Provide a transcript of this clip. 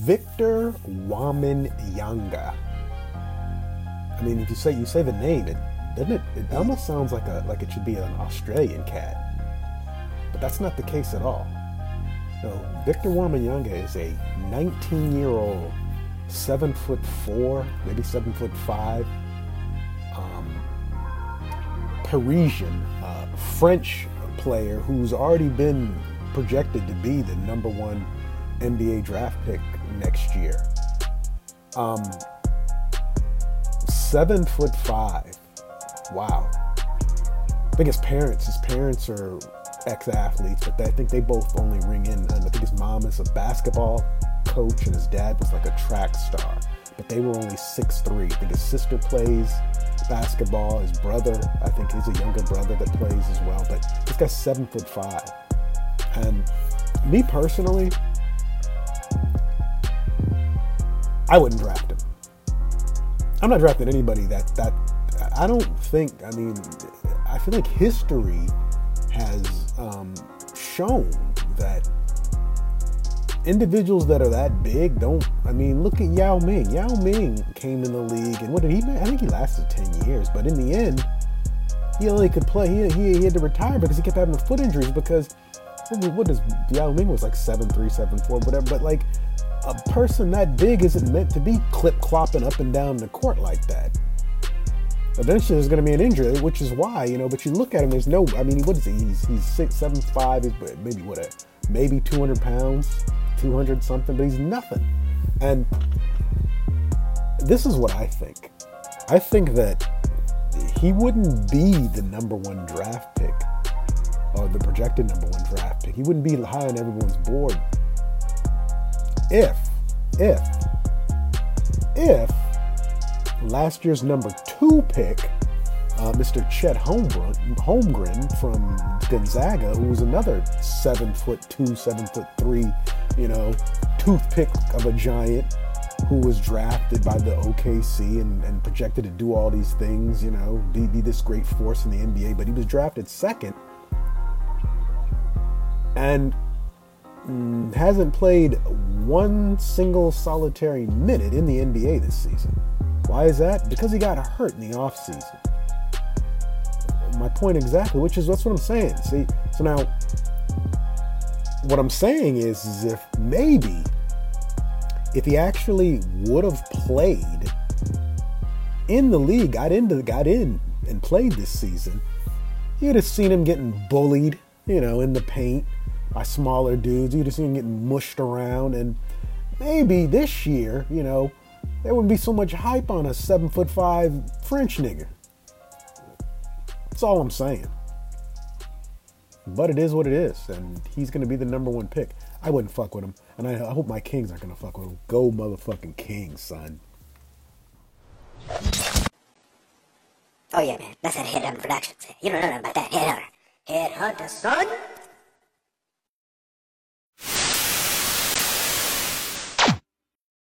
Victor Wembanyama. I mean, if you say you say the name, it doesn't it, it almost sounds like a like it should be an Australian cat, but that's not the case at all. No, Victor Wembanyama is a 19-year-old, seven foot four, maybe seven foot five, um, Parisian uh, French player who's already been projected to be the number one NBA draft pick next year. Um, seven foot five. Wow. I think his parents, his parents are ex-athletes, but I think they both only ring in. I think his mom is a basketball coach and his dad was like a track star. But they were only six three. I think his sister plays basketball. His brother, I think he's a younger brother that plays as well. But this guy's seven foot five. And me personally, I wouldn't draft him. I'm not drafting anybody that that I don't think. I mean, I feel like history has um, shown that individuals that are that big don't. I mean, look at Yao Ming. Yao Ming came in the league, and what did he? I think he lasted ten years, but in the end, he only could play. He, he, he had to retire because he kept having foot injuries. Because what does Yao Ming was like seven three, seven four, whatever. But like a person that big isn't meant to be clip clopping up and down the court like that. Eventually, there's going to be an injury, which is why you know. But you look at him, there's no. I mean, what is he? He's he's six, seven, five. He's but maybe what a maybe 200 pounds, 200 something, but he's nothing. And this is what I think. I think that he wouldn't be the number one draft pick or the projected number one draft pick. He wouldn't be high on everyone's board if, if, if last year's number two pick, uh, Mr. Chet Holmgren, Holmgren from Gonzaga, who was another seven foot two, seven foot three, you know, toothpick of a giant, who was drafted by the OKC and, and projected to do all these things, you know, be, be this great force in the NBA, but he was drafted second. And Mm, hasn't played one single solitary minute in the NBA this season. Why is that? Because he got hurt in the offseason. My point exactly, which is that's what I'm saying. See, so now what I'm saying is, is if maybe if he actually would have played in the league, got into got in and played this season, you'd have seen him getting bullied, you know, in the paint by smaller dudes. You'd have seen getting mushed around, and maybe this year, you know, there wouldn't be so much hype on a seven foot five French nigga. That's all I'm saying. But it is what it is, and he's gonna be the number one pick. I wouldn't fuck with him, and I, I hope my Kings aren't gonna fuck with him. Go motherfucking Kings, son. Oh yeah, man, that's that Headhunter Productions. You don't know nothing about that Headhunter. Headhunter, son.